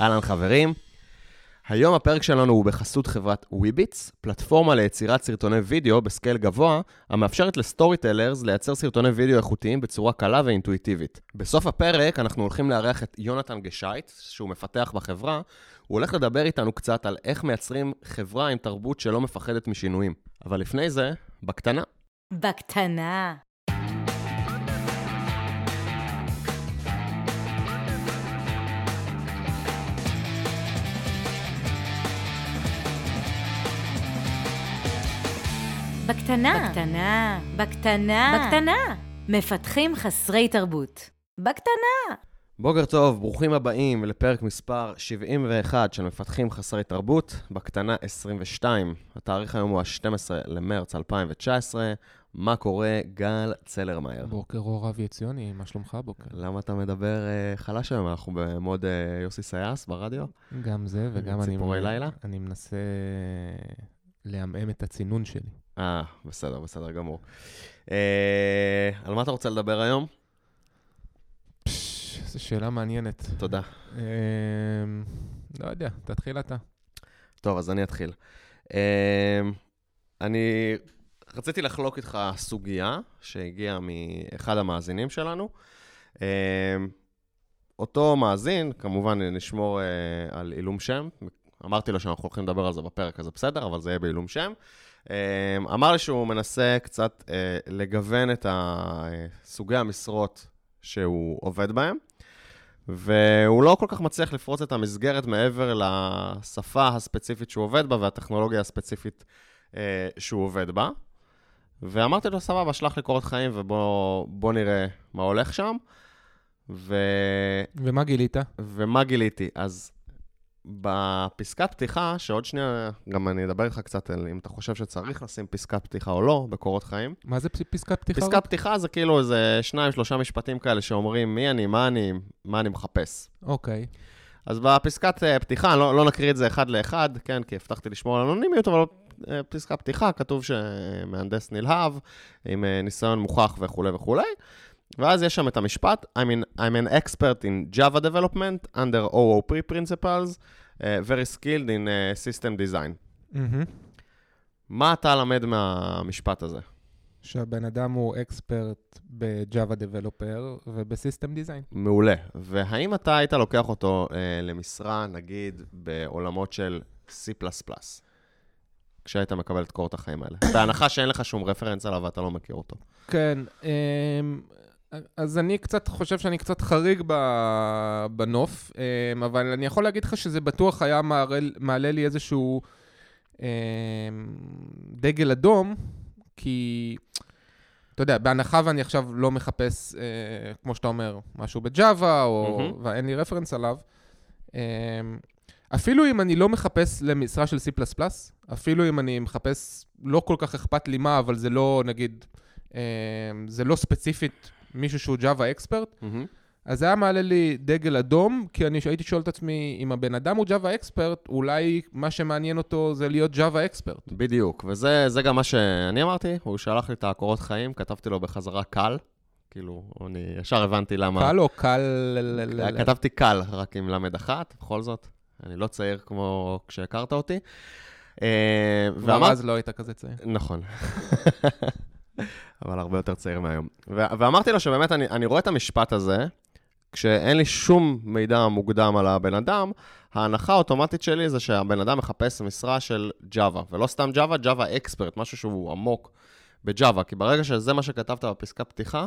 אהלן חברים, היום הפרק שלנו הוא בחסות חברת Wibbitz, פלטפורמה ליצירת סרטוני וידאו ב scale גבוה, המאפשרת ל storytellers לייצר סרטוני וידאו איכותיים בצורה קלה ואינטואיטיבית. בסוף הפרק אנחנו הולכים לארח את יונתן גשייט, שהוא מפתח בחברה, הוא הולך לדבר איתנו קצת על איך מייצרים חברה עם תרבות שלא מפחדת משינויים. אבל לפני זה, בקטנה. בקטנה. בקטנה. בקטנה. בקטנה. בקטנה. מפתחים חסרי תרבות. בקטנה. בוקר טוב, ברוכים הבאים לפרק מספר 71 של מפתחים חסרי תרבות, בקטנה 22. התאריך היום הוא ה-12 למרץ 2019. מה קורה, גל צלרמייר? בוקר אור אבי עציוני, מה שלומך הבוקר? למה אתה מדבר uh, חלש היום? אנחנו במוד uh, יוסי סייס ברדיו? גם זה, וגם אני... ציפורי לילה? אני מנסה לעמעם את הצינון שלי. אה, בסדר, בסדר גמור. אה, על מה אתה רוצה לדבר היום? פש, זו שאלה מעניינת. תודה. אה, לא יודע, תתחיל אתה. טוב, אז אני אתחיל. אה, אני רציתי לחלוק איתך סוגיה שהגיעה מאחד המאזינים שלנו. אה, אותו מאזין, כמובן נשמור אה, על עילום שם. אמרתי לו שאנחנו הולכים לדבר על זה בפרק, הזה, בסדר, אבל זה יהיה בעילום שם. אה, אמר לי שהוא מנסה קצת אה, לגוון את סוגי המשרות שהוא עובד בהם, והוא לא כל כך מצליח לפרוץ את המסגרת מעבר לשפה הספציפית שהוא עובד בה והטכנולוגיה הספציפית אה, שהוא עובד בה. ואמרתי לו, סבבה, שלח לי קורות חיים ובוא נראה מה הולך שם. ו... ומה גילית? ומה גיליתי? אז בפסקת פתיחה, שעוד שנייה גם אני אדבר איתך קצת על אם אתה חושב שצריך לשים פסקת פתיחה או לא בקורות חיים. מה זה פסקת פתיחה? פסקת פתיחה זה כאילו איזה שניים, שלושה משפטים כאלה שאומרים מי אני, מה אני, מה אני מחפש. אוקיי. אז בפסקת אה, פתיחה, לא, לא נקריא את זה אחד לאחד, כן, כי הבטחתי לשמור על אנונימיות, אבל בפסקת פתיחה כתוב שמהנדס נלהב, עם אה, ניסיון מוכח וכולי וכולי. ואז יש שם את המשפט, I'm, in, I'm an expert in Java development under OOP principles, uh, very skilled in uh, system design. Mm-hmm. מה אתה למד מהמשפט הזה? שהבן אדם הוא אקספרט ב-Java Developer ובסיסטם דיזיין. מעולה. והאם אתה היית לוקח אותו uh, למשרה, נגיד, בעולמות של C++? כשהיית מקבל את קורות החיים האלה. בהנחה שאין לך שום רפרנס עליו ואתה לא מכיר אותו. כן, אמ, אז אני קצת חושב שאני קצת חריג בנוף, אמ, אבל אני יכול להגיד לך שזה בטוח היה מעלה, מעלה לי איזשהו אמ, דגל אדום, כי, אתה יודע, בהנחה ואני עכשיו לא מחפש, אה, כמו שאתה אומר, משהו בג'אווה, או... Mm-hmm. ואין לי רפרנס עליו, אפילו אם אני לא מחפש למשרה של C++, אפילו אם אני מחפש, לא כל כך אכפת לי מה, אבל זה לא, נגיד, זה לא ספציפית מישהו שהוא Java אקספרט, mm-hmm. אז זה היה מעלה לי דגל אדום, כי אני הייתי שואל את עצמי, אם הבן אדם הוא Java אקספרט, אולי מה שמעניין אותו זה להיות Java אקספרט. בדיוק, וזה גם מה שאני אמרתי, הוא שלח לי את הקורות חיים, כתבתי לו בחזרה קל, כאילו, אני ישר הבנתי למה... קל או קל? כתבתי קל, רק עם למד אחת, בכל זאת, אני לא צעיר כמו כשהכרת אותי. כבר אז לא היית כזה צעיר. נכון. אבל הרבה יותר צעיר מהיום. ו- ואמרתי לו שבאמת אני, אני רואה את המשפט הזה, כשאין לי שום מידע מוקדם על הבן אדם, ההנחה האוטומטית שלי זה שהבן אדם מחפש משרה של Java, ולא סתם Java, Java Expert, משהו שהוא עמוק ב-Java, כי ברגע שזה מה שכתבת בפסקת פתיחה,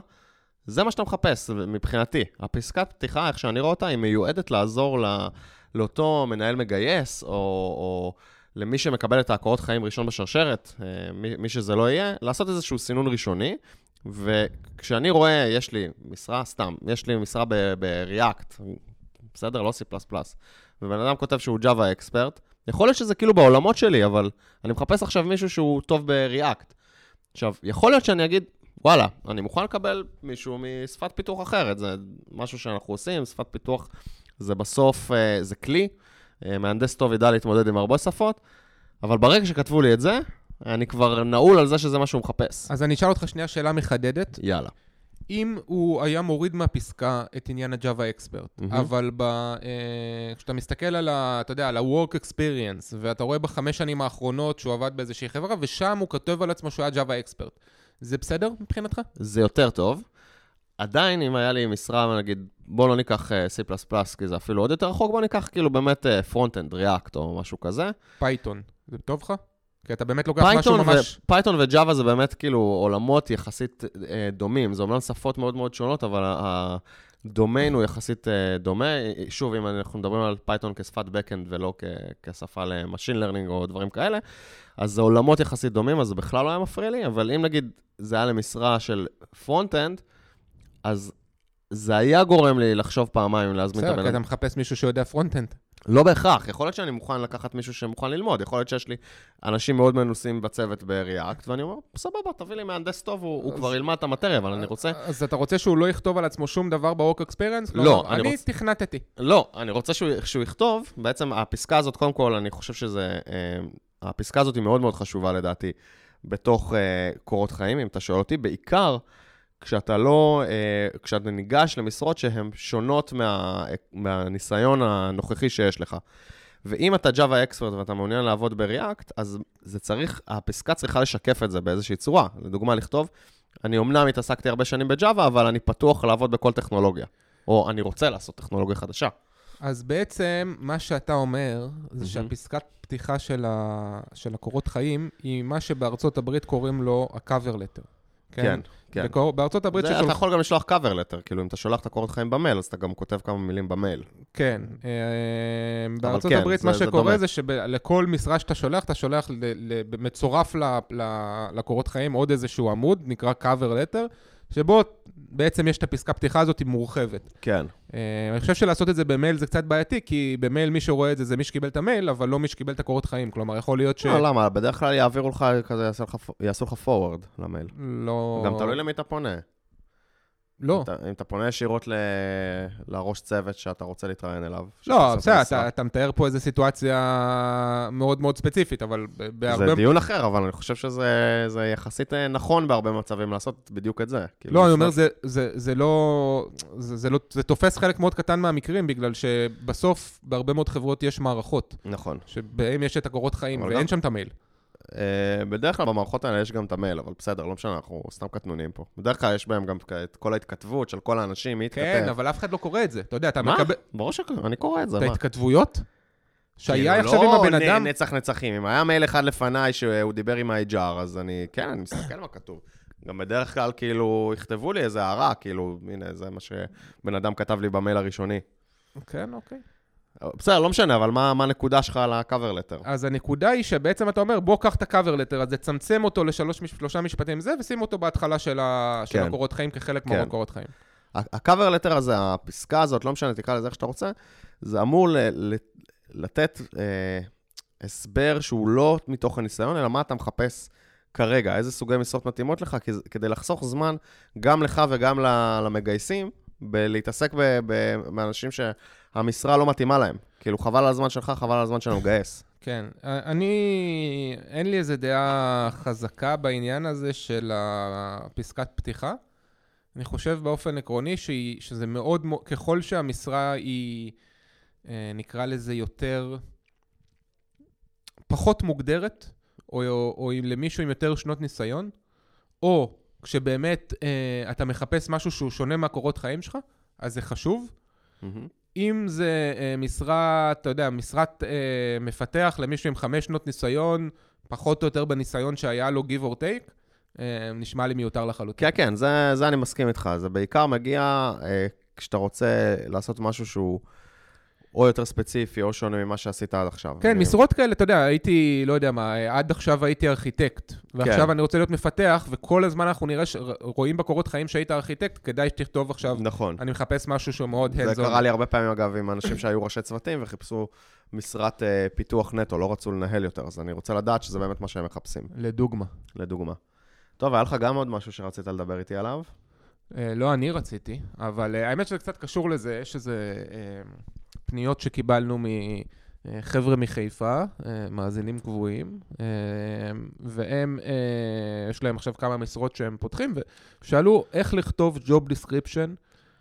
זה מה שאתה מחפש מבחינתי. הפסקת פתיחה, איך שאני רואה אותה, היא מיועדת לעזור לא, לאותו מנהל מגייס, או, או למי שמקבל את הקורות חיים ראשון בשרשרת, אה, מי, מי שזה לא יהיה, לעשות איזשהו סינון ראשוני. וכשאני רואה, יש לי משרה, סתם, יש לי משרה ב-React, בסדר? לא C++, ובן אדם כותב שהוא Java אקספרט, יכול להיות שזה כאילו בעולמות שלי, אבל אני מחפש עכשיו מישהו שהוא טוב ב-React. עכשיו, יכול להיות שאני אגיד, וואלה, אני מוכן לקבל מישהו משפת פיתוח אחרת, זה משהו שאנחנו עושים, שפת פיתוח זה בסוף, אה, זה כלי, מהנדס טוב ידע להתמודד עם הרבה שפות, אבל ברגע שכתבו לי את זה, אני כבר נעול על זה שזה מה שהוא מחפש. אז אני אשאל אותך שנייה שאלה מחדדת. יאללה. אם הוא היה מוריד מהפסקה את עניין ה-Java Expert, מהמם. אבל ב, אה, כשאתה מסתכל על ה... אתה יודע, על ה-work experience, ואתה רואה בחמש שנים האחרונות שהוא עבד באיזושהי חברה, ושם הוא כותב על עצמו שהוא היה Java Expert. זה בסדר מבחינתך? זה יותר טוב. עדיין, אם היה לי משרה, נגיד, בוא לא ניקח אה, C++, כי זה אפילו עוד יותר רחוק, בוא ניקח כאילו באמת front-end, React או משהו כזה. Python, זה טוב לך? כי אתה באמת לוקח משהו ממש... Python ו Java זה באמת כאילו עולמות יחסית אה, דומים. זה אומנם שפות מאוד מאוד שונות, אבל הדומיין הוא יחסית אה, דומה. שוב, אם אנחנו מדברים על Python כשפת backend ולא כ- כשפה ל machine learning או דברים כאלה, אז זה עולמות יחסית דומים, אז זה בכלל לא היה מפריע לי, אבל אם נגיד זה היה למשרה של front-end, אז זה היה גורם לי לחשוב פעמיים להזמין את בסדר, הבן כי אתה אדם. מחפש מישהו שיודע front-end. לא בהכרח, יכול להיות שאני מוכן לקחת מישהו שמוכן ללמוד, יכול להיות שיש לי אנשים מאוד מנוסים בצוות ב-React, ואני אומר, סבבה, תביא לי מהנדס טוב, הוא, הוא אז- כבר ילמד את המטריה, אבל אני רוצה... אז אתה רוצה שהוא לא יכתוב על עצמו שום דבר ב-work experience? לא, אני אני רוצ- תכנתתי. לא, אני רוצה שהוא, שהוא יכתוב, בעצם הפסקה הזאת, קודם כל, אני חושב שזה... אה, הפסקה הזאת היא מאוד מאוד חשובה לדעתי בתוך אה, קורות חיים, אם אתה שואל אותי, בעיקר כשאתה לא... אה, כשאתה ניגש למשרות שהן שונות מה, מהניסיון הנוכחי שיש לך. ואם אתה Java Expert ואתה מעוניין לעבוד ב-React, אז זה צריך, הפסקה צריכה לשקף את זה באיזושהי צורה. לדוגמה, לכתוב, אני אמנם התעסקתי הרבה שנים ב-Java, אבל אני פתוח לעבוד בכל טכנולוגיה. או אני רוצה לעשות טכנולוגיה חדשה. אז בעצם, מה שאתה אומר, זה מהמם. שהפסקת פתיחה של, ה... של הקורות חיים, היא מה שבארצות הברית קוראים לו ה-cover letter. כן, כן. בקור... בארצות הברית ששולח... אתה יכול גם לשלוח cover letter, כאילו אם אתה שולח את הקורות חיים במייל, אז אתה גם כותב כמה מילים במייל. כן. אה, בארצות כן, הברית זה- מה זה שקורה דומה. זה שלכל משרה שאתה שולח, אתה שולח ל... ל... מצורף ל... ל... לקורות חיים עוד איזשהו עמוד, נקרא cover letter, שבו בעצם יש את הפסקה פתיחה הזאת, היא מורחבת. כן. אה, אני חושב שלעשות את זה במייל זה קצת בעייתי, כי במייל מי שרואה את זה זה מי שקיבל את המייל, אבל לא מי שקיבל את הקורות חיים. כלומר, יכול להיות ש... לא, למה? בדרך כלל יעבירו לך, כזה יעשו לך, יעשו לך forward למייל. לא... גם תלוי למי אתה פונה. לא. אם אתה- אם אתה פונה ישירות ל... לראש צוות שאתה רוצה להתראיין אליו. לא, בסדר, אתה, אתה מתאר פה איזו סיטואציה מאוד מאוד ספציפית, אבל בהרבה... זה דיון אחר, אבל אני חושב שזה זה יחסית אה, נכון בהרבה מצבים לעשות בדיוק את זה. כאילו, לא, אני אומר, לפנות- זה, זה, זה לא... זה, זה לא... זה תופס חלק מאוד קטן מהמקרים, בגלל שבסוף בהרבה מאוד חברות יש מערכות, נכון. שבהן יש את הקורות חיים, ואין גם- שם את המייל. אה, בדרך כלל במערכות האלה יש גם את המייל, אבל בסדר, לא משנה, אנחנו סתם קטנונים פה. בדרך כלל יש בהם גם את כל ההתכתבות של כל האנשים, מי התכתב. כן, אבל אף אחד לא קורא את זה. אתה יודע, אתה מה? מקבל... ברור שכן, אני קורא את זה, את מה? ההתכתבויות? שהיה כאילו, עכשיו עם הבן לא אדם... נ- נצח נצחים. אם היה מייל אחד לפניי שהוא דיבר עם ה-HR, אז אני, כן, אני מסתכל מה כתוב. גם בדרך כלל, כאילו, יכתבו לי איזה הערה, כאילו, הנה, זה מה שבן אדם כתב לי במייל הראשוני. כן, אוקיי. בסדר, לא משנה, אבל מה מה הנקודה שלך על ה-cover letter? אז הנקודה היא שבעצם אתה אומר, בוא קח את ה-cover letter הזה, צמצם אותו לשלושה משפטים זה, ושים אותו בהתחלה של, ה... של כן. הקורות חיים כחלק כן. מהקורות חיים. ה-cover letter הזה, הפסקה הזאת, לא משנה, תקרא לזה איך שאתה רוצה, זה אמור ל- ל- לתת אה, הסבר שהוא לא מתוך הניסיון, אלא מה אתה מחפש כרגע, איזה סוגי משרות מתאימות לך, כדי לחסוך זמן גם לך וגם ל- למגייסים, בלהתעסק באנשים שהמשרה לא מתאימה להם. כאילו, חבל על הזמן שלך, חבל על הזמן שלנו לגייס. כן, אני, אין לי איזה דעה חזקה בעניין הזה של הפסקת פתיחה. אני חושב באופן עקרוני שהיא, שזה מאוד, ככל שהמשרה היא, אה, נקרא לזה יותר, פחות מוגדרת, או, או, או למישהו עם יותר שנות ניסיון, או כשבאמת אה, אתה מחפש משהו שהוא שונה מהקורות חיים שלך, אז זה חשוב. מהמם. אם זה אה, משרה, אתה יודע, משרת אה, מפתח למישהו עם חמש שנות ניסיון, פחות או יותר בניסיון שהיה לו give or take, אה, נשמע לי מיותר לחלוטין. כן, כן, זה, זה אני מסכים איתך. זה בעיקר מגיע אה, כשאתה רוצה לעשות משהו שהוא או יותר ספציפי או שונה ממה שעשית עד עכשיו. כן, אני- משרות כאלה, אתה יודע, הייתי, לא יודע מה, עד עכשיו הייתי ארכיטקט, ועכשיו כן. אני רוצה להיות מפתח, וכל הזמן אנחנו נראה, ש- רואים בקורות חיים שהיית ארכיטקט, כדאי שתכתוב עכשיו, נכון. אני מחפש משהו שהוא מאוד זה hands-on. קרה לי הרבה פעמים, אגב, עם אנשים שהיו ראשי צוותים וחיפשו משרת אה, פיתוח נטו, לא רצו לנהל יותר, אז אני רוצה לדעת שזה באמת מה שהם מחפשים, לדוגמה. לדוגמה. טוב, היה לך גם עוד משהו שרצית לדבר איתי עליו? אה, לא אני רציתי, אבל אה, האמת שזה קצת קשור לזה, יש איזה אה, פניות שקיבלנו אה, חבר'ה מחיפה, אה, מאזינים קבועים, אה, והם, אה, יש להם עכשיו כמה משרות שהם פותחים, ושאלו איך לכתוב job description.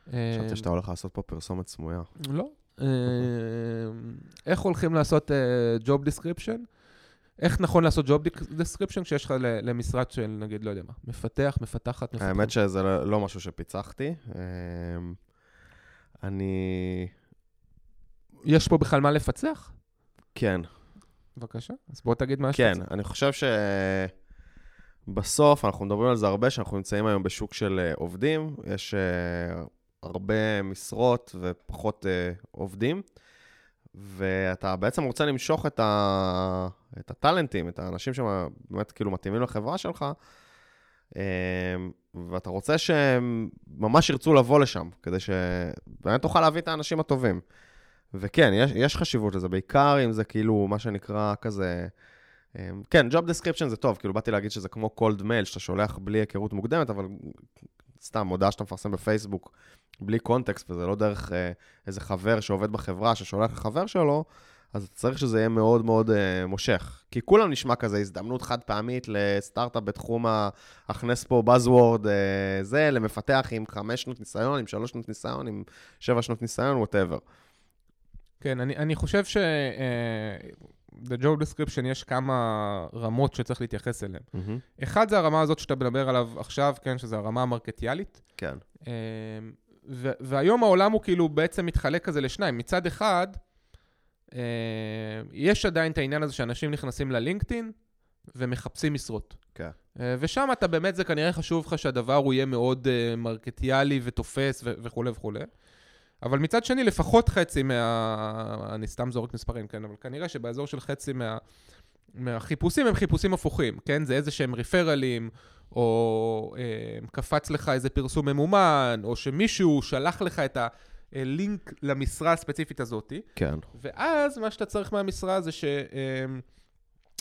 חשבתי שאתה הולך לעשות פה פרסומת סמויה. לא. איך הולכים לעשות job description? איך נכון לעשות job description כשיש לך למשרד של, נגיד, לא יודע מה, מפתח, מפתחת, מפתחת. האמת שזה לא לא משהו שפיצחתי. אני... יש פה בכלל מה לפצח? כן, בבקשה. אז בוא תגיד מה כן, לפצח. אני חושב שבסוף, אנחנו מדברים על זה הרבה, שאנחנו נמצאים היום בשוק של אה, עובדים, יש אה, הרבה משרות ופחות אה, עובדים, ואתה בעצם רוצה למשוך את, ה... את הטאלנטים, את האנשים שבאמת כאילו מתאימים לחברה שלך, ואתה רוצה שהם ממש ירצו לבוא לשם, כדי שבאמת תוכל להביא את האנשים הטובים. וכן, יש, יש חשיבות לזה, בעיקר אם זה כאילו מה שנקרא כזה... אמ, כן, Job Description זה טוב, כאילו באתי להגיד שזה כמו cold mail, שאתה שולח בלי היכרות מוקדמת, אבל סתם, הודעה שאתה מפרסם בפייסבוק, בלי קונטקסט, וזה לא דרך אה, איזה חבר שעובד בחברה ששולח לחבר שלו, אז צריך שזה יהיה מאוד מאוד אה, מושך. כי כולם נשמע כזה הזדמנות חד פעמית לסטארט-אפ בתחום ההכנס פה buzzword, אה, זה, למפתח עם חמש שנות ניסיון, עם שלוש שנות ניסיון, עם שבע שנות ניסיון, ווטאבר. כן, אני, אני חושב ש... ב-job description יש כמה רמות שצריך להתייחס אליהן. אחד זה הרמה הזאת שאתה מדבר עליו עכשיו, כן, שזה הרמה המרקטיאלית. כן. אה, ו- והיום העולם הוא כאילו בעצם מתחלק כזה לשניים. מצד אחד, אה, יש עדיין את העניין הזה שאנשים נכנסים ללינקדאין ומחפשים משרות. כן. אה, ושם אתה באמת, זה כנראה חשוב לך שהדבר הוא יהיה מאוד אה, מרקטיאלי ותופס ו- וכולי וכולי. אבל מצד שני, לפחות חצי מה... אני סתם זורק מספרים, כן? אבל כנראה שבאזור של חצי מה... מהחיפושים הם חיפושים הפוכים, כן? זה איזה שהם ריפרלים, או אה, קפץ לך איזה פרסום ממומן, או שמישהו שלח לך את הלינק למשרה הספציפית הזאתי. כן. ואז מה שאתה צריך מהמשרה זה ש... אמ,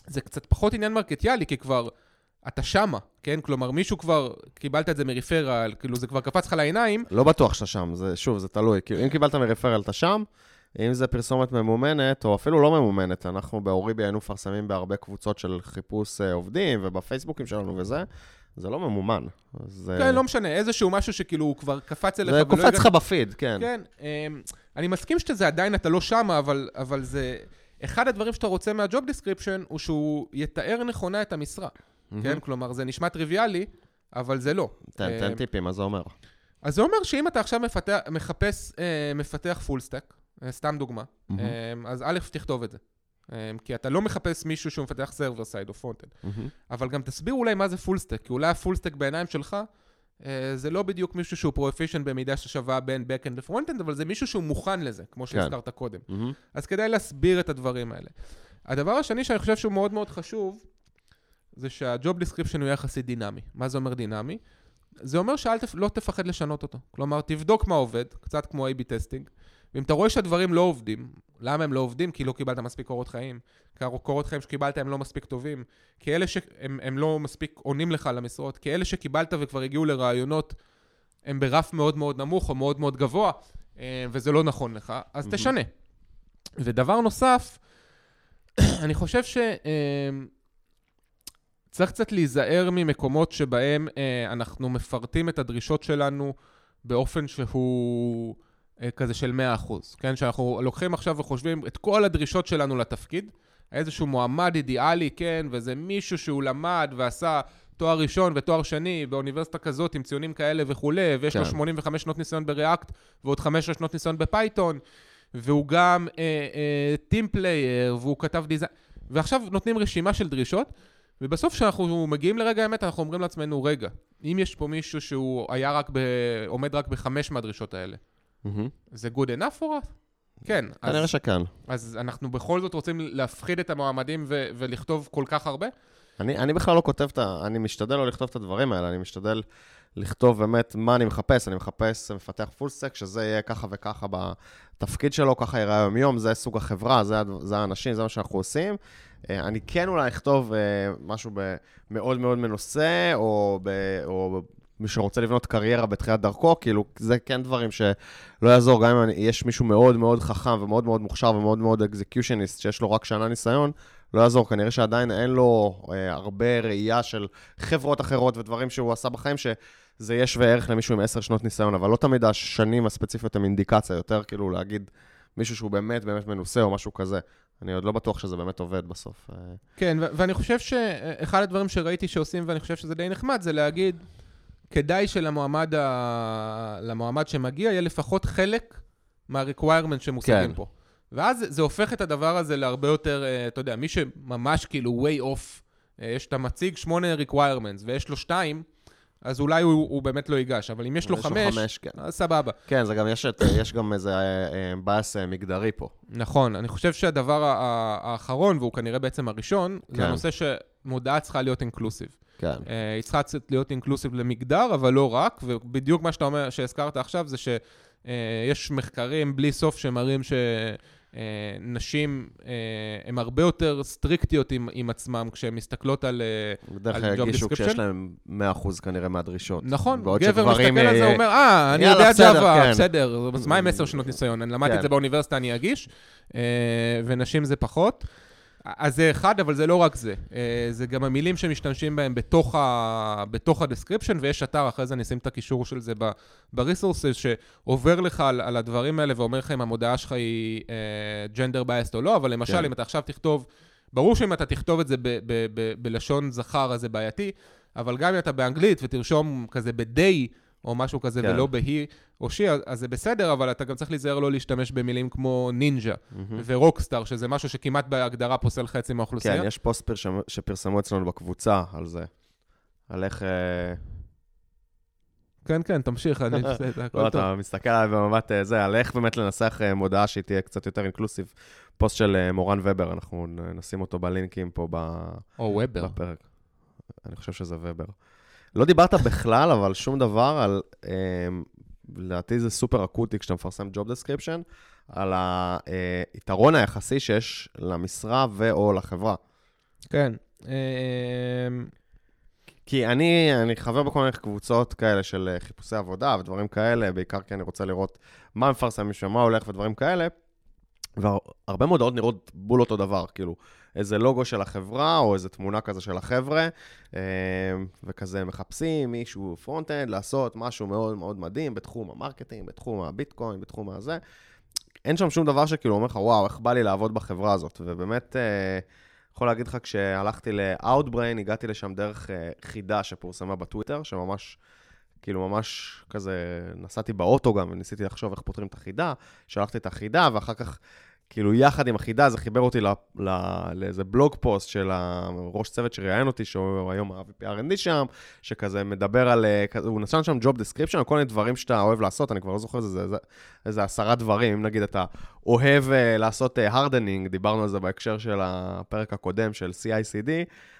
זה קצת פחות עניין מרקטיאלי, כי כבר אתה שמה, כן? כלומר, מישהו כבר, קיבלת את זה מריפרל, כאילו זה כבר קפץ לך לעיניים, לא בטוח שאתה שם, זה, שוב, זה תלוי. כאילו, אם קיבלת מרפרל, אתה שם. אם זה פרסומת ממומנת, או אפילו לא ממומנת, אנחנו באוריבי היינו מפרסמים בהרבה קבוצות של חיפוש אה, עובדים, ובפייסבוקים שלנו וזה, זה לא ממומן. אז, אה, כן, לא משנה, איזשהו משהו שכאילו הוא כבר קפץ אליך. זה קופץ לך בפיד, כן. כן, אמ, אני מסכים שזה עדיין, אתה לא שמה, אבל, אבל זה... אחד הדברים שאתה רוצה מה job description הוא שהוא יתאר נכונה את המשרה. כן? כלומר, זה נשמע טריוויאלי, אבל זה לא. תן, תן אמ, טיפים, מה זה אומר? אז זה אומר שאם אתה עכשיו מפתח, מחפש אה, מפתח full stack, אה, סתם דוגמה, מהמם. אה, אז א', תכתוב את זה. אה, כי אתה לא מחפש מישהו שהוא מפתח server side או frontend. מהמם. אבל גם תסביר אולי מה זה full stack, כי אולי ה full stack בעיניים שלך, אה, זה לא בדיוק מישהו שהוא proficient במידה ששווה בין backend ל frontend, אבל זה מישהו שהוא מוכן לזה, כמו שהזכרת קודם. מהמם. אז כדאי להסביר את הדברים האלה. הדבר השני שאני חושב שהוא מאוד מאוד חשוב, זה שה job description הוא יחסית דינמי. מה זה אומר דינמי? זה אומר שאל תפ... לא תפחד לשנות אותו. כלומר, תבדוק מה עובד, קצת כמו A-B testing, ואם אתה רואה שהדברים לא עובדים, למה הם לא עובדים? כי לא קיבלת מספיק קורות חיים. כי הקורות חיים שקיבלת הם לא מספיק טובים. כי אלה שהם הם לא מספיק עונים לך למשרות. כי אלה שקיבלת וכבר הגיעו לרעיונות, הם ברף מאוד מאוד נמוך או מאוד מאוד גבוה, אה, וזה לא נכון לך, אז מהמם. תשנה. ודבר נוסף, אני חושב ש... אה, צריך קצת להיזהר ממקומות שבהם אה, אנחנו מפרטים את הדרישות שלנו באופן שהוא אה, כזה של 100%, כן? שאנחנו לוקחים עכשיו וחושבים את כל הדרישות שלנו לתפקיד, איזשהו מועמד אידיאלי, כן? וזה מישהו שהוא למד ועשה תואר ראשון ותואר שני באוניברסיטה כזאת עם ציונים כאלה וכולי, ויש לו כן. 85 שנות ניסיון ב React ועוד 15 שנות ניסיון ב Python, והוא גם team player, והוא כתב design, ועכשיו נותנים רשימה של דרישות, ובסוף כשאנחנו מגיעים לרגע האמת, אנחנו אומרים לעצמנו, רגע, אם יש פה מישהו שהוא היה רק ב... עומד רק בחמש מהדרישות האלה, מהמם. זה good enough for us? כן. כנראה שכן. אז אנחנו בכל זאת רוצים להפחיד את המועמדים ו- ולכתוב כל כך הרבה? אני, אני בכלל לא כותב את ה... אני משתדל לא לכתוב את הדברים האלה, אני משתדל לכתוב באמת מה אני מחפש. אני מחפש מפתח full stack, שזה יהיה ככה וככה בתפקיד שלו, ככה יראה היום-יום, זה סוג החברה, זה, זה האנשים, זה מה שאנחנו עושים. אה, אני כן אולי אכתוב אה, משהו מאוד מאוד מנוסה, או, ב, או מי שרוצה לבנות קריירה בתחילת דרכו, כאילו, זה כן דברים שלא יעזור, גם אם יש מישהו מאוד מאוד חכם ומאוד מאוד מוכשר ומאוד מאוד executionist, שיש לו רק שנה ניסיון, לא יעזור, כנראה שעדיין אין לו אה, הרבה ראייה של חברות אחרות ודברים שהוא עשה בחיים, שזה יהיה שווה ערך למישהו עם עשר שנות ניסיון, אבל לא תמיד השנים הספציפיות הן אינדיקציה, יותר כאילו להגיד מישהו שהוא באמת באמת מנוסה או משהו כזה. אני עוד לא בטוח שזה באמת עובד בסוף. אה, כן, ו- ואני חושב שאחד הדברים שראיתי שעושים, ואני חושב שזה די נחמד, זה להגיד, כדאי שלמועמד ה... למועמד שמגיע יהיה לפחות חלק מה-requirement שמושגים כן. פה. ואז זה- זה הופך את הדבר הזה להרבה יותר, אה, אתה יודע, מי שממש כאילו way off, אה, יש, אתה מציג שמונה requirements ויש לו שתיים, אז אולי הוא, הוא באמת לא ייגש, אבל אם יש לו יש לו חמש, חמש, כן. אז סבבה. כן, זה גם, יש, את, יש גם איזה בייס מגדרי פה. נכון, אני חושב שהדבר האחרון, והוא כנראה בעצם הראשון, זה כן. הנושא שמודעה צריכה להיות אינקלוסיב. כן. אה, היא צריכה להיות אינקלוסיב למגדר, אבל לא רק, ובדיוק מה שאתה אומר, שהזכרת עכשיו, זה שיש מחקרים בלי סוף שמראים שנשים הן הרבה יותר סטריקטיות עם, עם עצמם כשהן מסתכלות על... אה, בדרך על כלל ירגישו description? כשיש להם 100% כנראה מהדרישות. נכון, גבר מסתכל על זה אה, ואומר, אה, אני יודע בסדר, ג'אווה, כן. בסדר, אז מה עם עשר שנות ניסיון? אני למדתי כן. את זה באוניברסיטה, אני אגיש, אה, ונשים זה פחות. אז זה אחד, אבל זה לא רק זה. אה, זה גם המילים שמשתמשים בהם בתוך, ה... בתוך ה-description, ויש אתר, אחרי זה אני אשים את הקישור של זה ב-resources, שעובר לך על, על הדברים האלה ואומר לך אם המודעה שלך היא uh, gender biased או לא, אבל למשל, כן. אם אתה עכשיו תכתוב, ברור שאם אתה תכתוב את זה ב- ב- ב- בלשון זכר, אז זה בעייתי, אבל גם אם אתה באנגלית ותרשום כזה ב-day, או משהו כזה, כן. ולא ב-he או she, אז- זה בסדר, אבל אתה גם צריך להיזהר לא להשתמש במילים כמו נינג'ה ורוקסטאר, שזה משהו שכמעט בהגדרה פוסל חצי מהאוכלוסייה. כן, יש פוסט פרשם, שפרסמו אצלנו בקבוצה על זה. על איך... אה, כן, כן, תמשיך, אני לא. אתה מסתכל עליי במבט אה, זה, על איך באמת לנסח אה, מודעה שהיא תהיה קצת יותר אינקלוסיב. פוסט של מורן ובר, אנחנו נשים אותו בלינקים פה ב- או ובר. בפרק. אני חושב שזה ובר. לא דיברת בכלל, אבל שום דבר על, אה, לדעתי זה סופר אקוטי כשאתה מפרסם Job Description, על היתרון היחסי שיש למשרה ו/או לחברה. כן. אמ, כי אני, אני חבר בכל מיני קבוצות כאלה של חיפושי עבודה ודברים כאלה, בעיקר כי אני רוצה לראות מה מפרסמים שם, מה הולך ודברים כאלה. והרבה מודעות נראות בול אותו דבר, כאילו, איזה לוגו של החברה, או איזה תמונה כזה של החבר'ה, אה, וכזה מחפשים מישהו front-end לעשות משהו מאוד מאוד מדהים בתחום ה marketing, בתחום הביטקוין, בתחום הזה. אין שם שום דבר שכאילו אומר לך, וואו, איך בא לי לעבוד בחברה הזאת. ובאמת, אה, יכול להגיד לך, כשהלכתי ל-Outbrain, הגעתי לשם דרך אה, חידה שפורסמה בטוויטר, שממש, כאילו ממש כזה, נסעתי באוטו גם, וניסיתי לחשוב איך פותרים את החידה, שלחתי את החידה, ואחר כך, כאילו יחד עם החידה, זה חיבר אותי לאיזה בלוג פוסט של הראש צוות שראיין אותי, שהוא היום ה-VP R&D שם, שכזה מדבר על, אה, כזה- הוא נתן שם job description, כל מיני דברים שאתה אוהב לעשות, אני כבר לא זוכר איזה, עשרה דברים, אם נגיד אתה אוהב uh, לעשות uh, hardening, דיברנו על זה בהקשר של הפרק הקודם של CICD,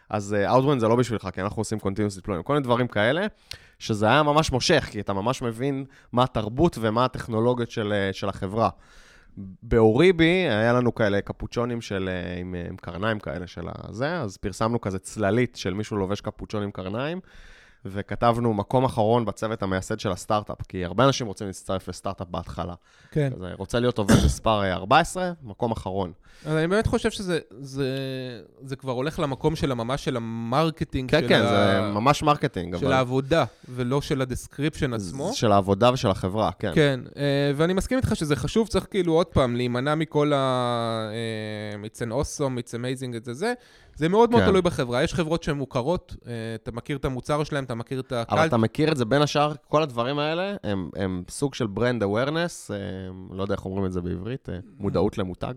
אז uh, Outbrain זה לא בשבילך, כי אנחנו עושים continuous deployment, כל מיני דברים כאלה, שזה היה ממש מושך, כי אתה ממש מבין מה התרבות ומה הטכנולוגיות של, uh, של החברה. באוריבי היה לנו כאלה קפוצ'ונים של, uh, עם, uh, עם קרניים כאלה של הזה, אז פרסמנו כזה צללית של מישהו לובש קפוצ'ון עם קרניים, וכתבנו מקום אחרון בצוות המייסד של הסטארט-אפ, כי הרבה אנשים רוצים להצטרף לסטארט-אפ בהתחלה. כן. כזה, רוצה להיות עובד מספר אה, 14, מקום אחרון. אז אני באמת חושב שזה זה, זה כבר הולך למקום של הממש של ה marketing, כן, של, כן, ה... זה ממש marketing, של אבל... העבודה, ולא של ה description עצמו. של העבודה ושל החברה, כן. כן, אה, ואני מסכים איתך שזה חשוב, צריך כאילו עוד פעם להימנע מכל ה... אה, It's an awesome, it's amazing, את זה זה. זה מאוד מאוד כן. תלוי בחברה. יש חברות שהן מוכרות, אה, אתה מכיר את המוצר שלהם, אתה מכיר את אבל הקהל. אתה מכיר את זה בין השאר, כל הדברים האלה הם, הם סוג של brand awareness, אה, לא יודע איך אומרים את זה בעברית, אה, מודעות למותג.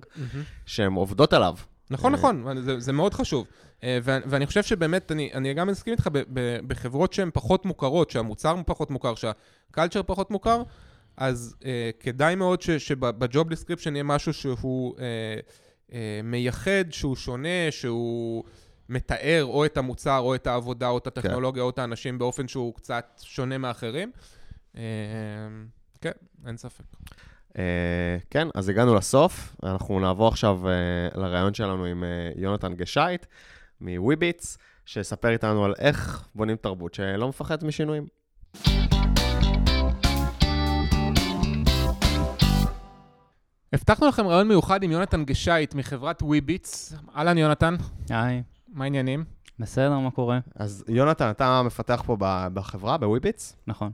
שהן עובדות עליו. נכון, נכון, זה, זה מאוד חשוב. ואני חושב שבאמת, אני, אני גם מסכים איתך, בחברות שהן פחות מוכרות, שהמוצר פחות מוכר, שה culture פחות מוכר, אז אה, כדאי מאוד שב job description יהיה משהו שהוא אה, מייחד, שהוא שונה, שהוא מתאר או את המוצר, או את העבודה, או את הטכנולוגיה, או את האנשים באופן שהוא קצת שונה מאחרים. אה, כן, אין ספק. אה, כן, אז הגענו לסוף. אנחנו נעבור עכשיו אה, לראיון שלנו עם אה, יונתן גשייט מוויביטס, שיספר איתנו על איך בונים תרבות שלא מפחדת משינויים. הבטחנו לכם ראיון מיוחד עם יונתן גשייט מחברת וויביטס. אהלן יונתן, היי, מה העניינים? בסדר, מה קורה? אז יונתן, אתה מפתח פה בחברה, בוויביטס? נכון.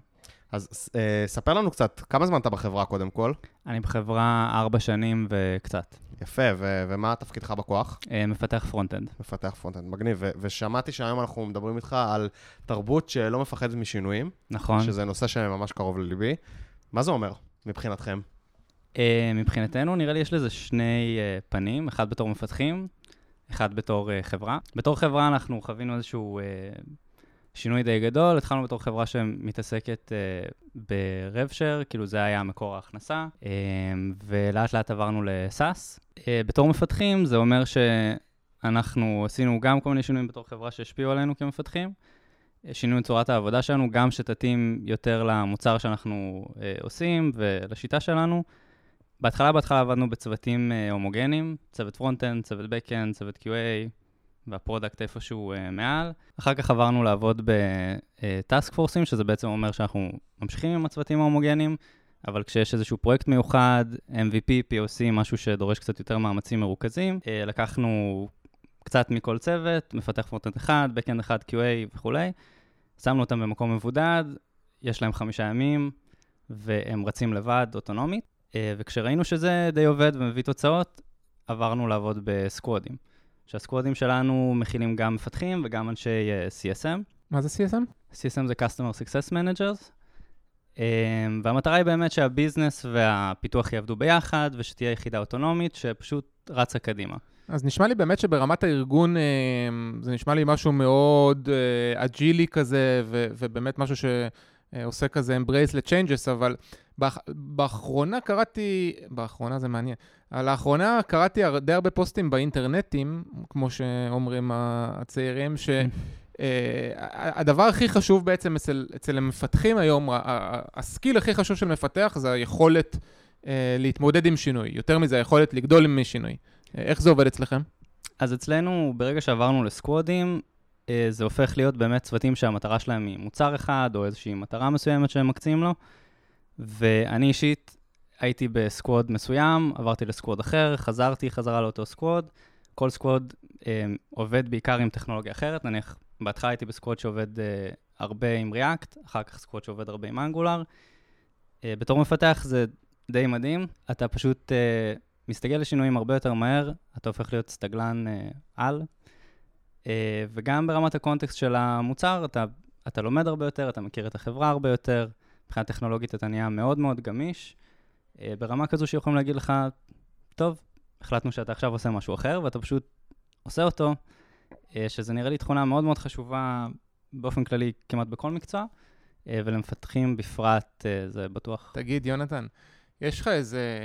אז אה, ספר לנו קצת, כמה זמן אתה בחברה קודם כל? אני בחברה ארבע שנים וקצת. יפה, ו- ומה תפקידך בכוח? אה, מפתח front-end. מפתח front-end, מגניב. ו- ושמעתי שהיום אנחנו מדברים איתך על תרבות שלא מפחדת משינויים, נכון. שזה נושא שממש קרוב לליבי. מה זה אומר מבחינתכם? אה, מבחינתנו, נראה לי יש לזה שני אה, פנים, אחד בתור מפתחים, אחד בתור אה, חברה. בתור חברה אנחנו חווינו איזשהו שינוי די גדול, התחלנו בתור חברה שמתעסקת ב-RevShare, כאילו זה היה מקור ההכנסה, ולאט לאט עברנו. אה, בתור מפתחים זה אומר שאנחנו עשינו גם כל מיני שינויים בתור חברה שהשפיעו עלינו כמפתחים. שינו את צורת העבודה שלנו, גם שתתאים יותר למוצר שאנחנו אה, עושים ולשיטה שלנו. בהתחלה, בהתחלה עבדנו בצוותים אה, הומוגנים, צוות front-end, צוות back-end, צוות QA, וה product איפשהו אה, מעל. אחר כך עברנו לעבוד ב task forceים, שזה בעצם אומר שאנחנו ממשיכים עם הצוותים ההומוגנים, אבל כשיש איזשהו פרויקט מיוחד, MVP, POC, משהו שדורש קצת יותר מאמצים מרוכזים, אה, לקחנו קצת מכל צוות, מפתח front-end אחד, back-end אחד, QA וכולי, שמנו אותם במקום מבודד, יש להם חמישה ימים, והם רצים לבד, אוטונומית. אה, וכשראינו שזה די עובד ומביא תוצאות, עברנו לעבוד בסקוודים. שהסקוודים שלנו מכילים גם מפתחים וגם אנשי אה, CSM. מה זה CSM? CSM זה Customer Success Managers. אה, והמטרה היא באמת שהביזנס והפיתוח יעבדו ביחד, ושתהיה יחידה אוטונומית שפשוט רצה קדימה. אז נשמע לי באמת שברמת הארגון, זה נשמע לי משהו מאוד agileי כזה, ו- ובאמת משהו שעושה כזה embrace ל-changes, אבל באח- באחרונה קראתי, באחרונה זה מעניין, לאחרונה קראתי די הרבה פוסטים באינטרנטים, כמו שאומרים הצעירים, ש... אה, הדבר הכי חשוב בעצם אצל, אצל המפתחים היום, ה skill הכי חשוב של מפתח זה היכולת אה, להתמודד עם שינוי. יותר מזה, היכולת לגדול עם שינוי. אה, איך זה עובד אצלכם? אז אצלנו, ברגע שעברנו ל squadים, זה הופך להיות באמת צוותים שהמטרה שלהם היא מוצר אחד, או איזושהי מטרה מסוימת שהם מקצים לו. ואני אישית הייתי ב squad מסוים, עברתי ל squad אחר, חזרתי חזרה לאותו squad. כל squad אה, עובד בעיקר עם טכנולוגיה אחרת, נניח בהתחלה הייתי ב squad שעובד אה, הרבה עם React, אחר כך squad שעובד הרבה עם Angular. אה, בתור מפתח זה די מדהים, אתה פשוט אה, מסתגל לשינויים הרבה יותר מהר, אתה הופך להיות סטגלן אה, על, אה, וגם ברמת הקונטקסט של המוצר, אתה, אתה לומד הרבה יותר, אתה מכיר את החברה הרבה יותר, מבחינה טכנולוגית אתה נהיה מאוד מאוד גמיש, אה, ברמה כזו שיכולים להגיד לך, טוב, החלטנו שאתה עכשיו עושה משהו אחר, ואתה פשוט עושה אותו, אה, שזה נראה לי תכונה מאוד מאוד חשובה באופן כללי כמעט בכל מקצוע, אה, ולמפתחים בפרט, זה בטוח. תגיד, יונתן, יש לך איזה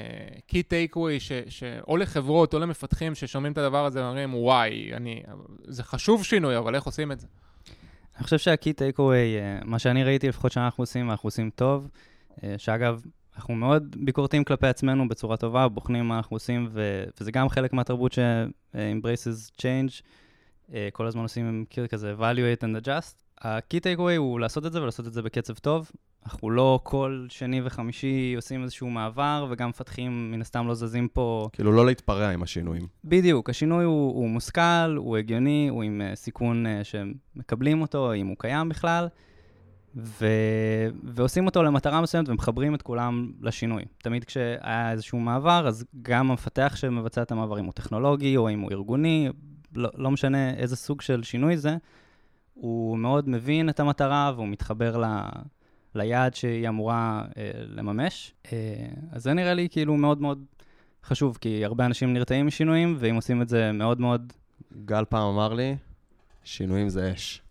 key takeaway ש, ש... או לחברות או למפתחים ששומעים את הדבר הזה ואומרים, וואי, אני... זה חשוב שינוי, אבל איך עושים את זה? אני חושב שה-key takeaway, מה שאני ראיתי לפחות שאנחנו עושים, ואנחנו עושים טוב, אה, שאגב, אנחנו מאוד ביקורתיים כלפי עצמנו בצורה טובה, בוחנים מה אנחנו עושים, ו- וזה גם חלק מהתרבות ש-embraces change, אה, כל הזמן עושים כאילו כזה evaluate and adjust. ה-key takeaway הוא לעשות את זה ולעשות את זה בקצב טוב. אנחנו לא כל שני וחמישי עושים איזשהו מעבר, וגם מפתחים, מן הסתם לא זזים פה כאילו, לא להתפרע עם השינויים. בדיוק, השינוי הוא, הוא מושכל, הוא הגיוני, הוא עם uh, סיכון uh, שמקבלים אותו, אם הוא קיים בכלל, ו... ועושים אותו למטרה מסוימת ומחברים את כולם לשינוי. תמיד כשהיה איזשהו מעבר, אז גם המפתח שמבצע את המעבר, אם הוא טכנולוגי או אם הוא ארגוני, לא, לא משנה איזה סוג של שינוי זה, הוא מאוד מבין את המטרה והוא מתחבר ל... ליעד שהיא אמורה אה, לממש. אה, אז זה נראה לי כאילו מאוד מאוד חשוב, כי הרבה אנשים נרתעים משינויים, ואם עושים את זה מאוד מאוד... גל פעם אמר לי, שינויים זה אש.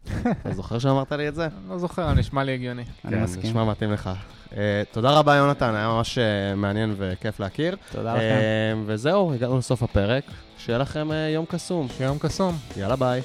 אתה זוכר שאמרת לי את זה? לא זוכר, נשמע לי הגיוני. אני מסכים. כן, נשמע מתאים לך. Uh, תודה רבה, יונתן, היה ממש uh, מעניין וכיף להכיר. תודה לכם. Uh, וזהו, הגענו לסוף הפרק. שיהיה לכם יום קסום. שיום קסום. יאללה, ביי.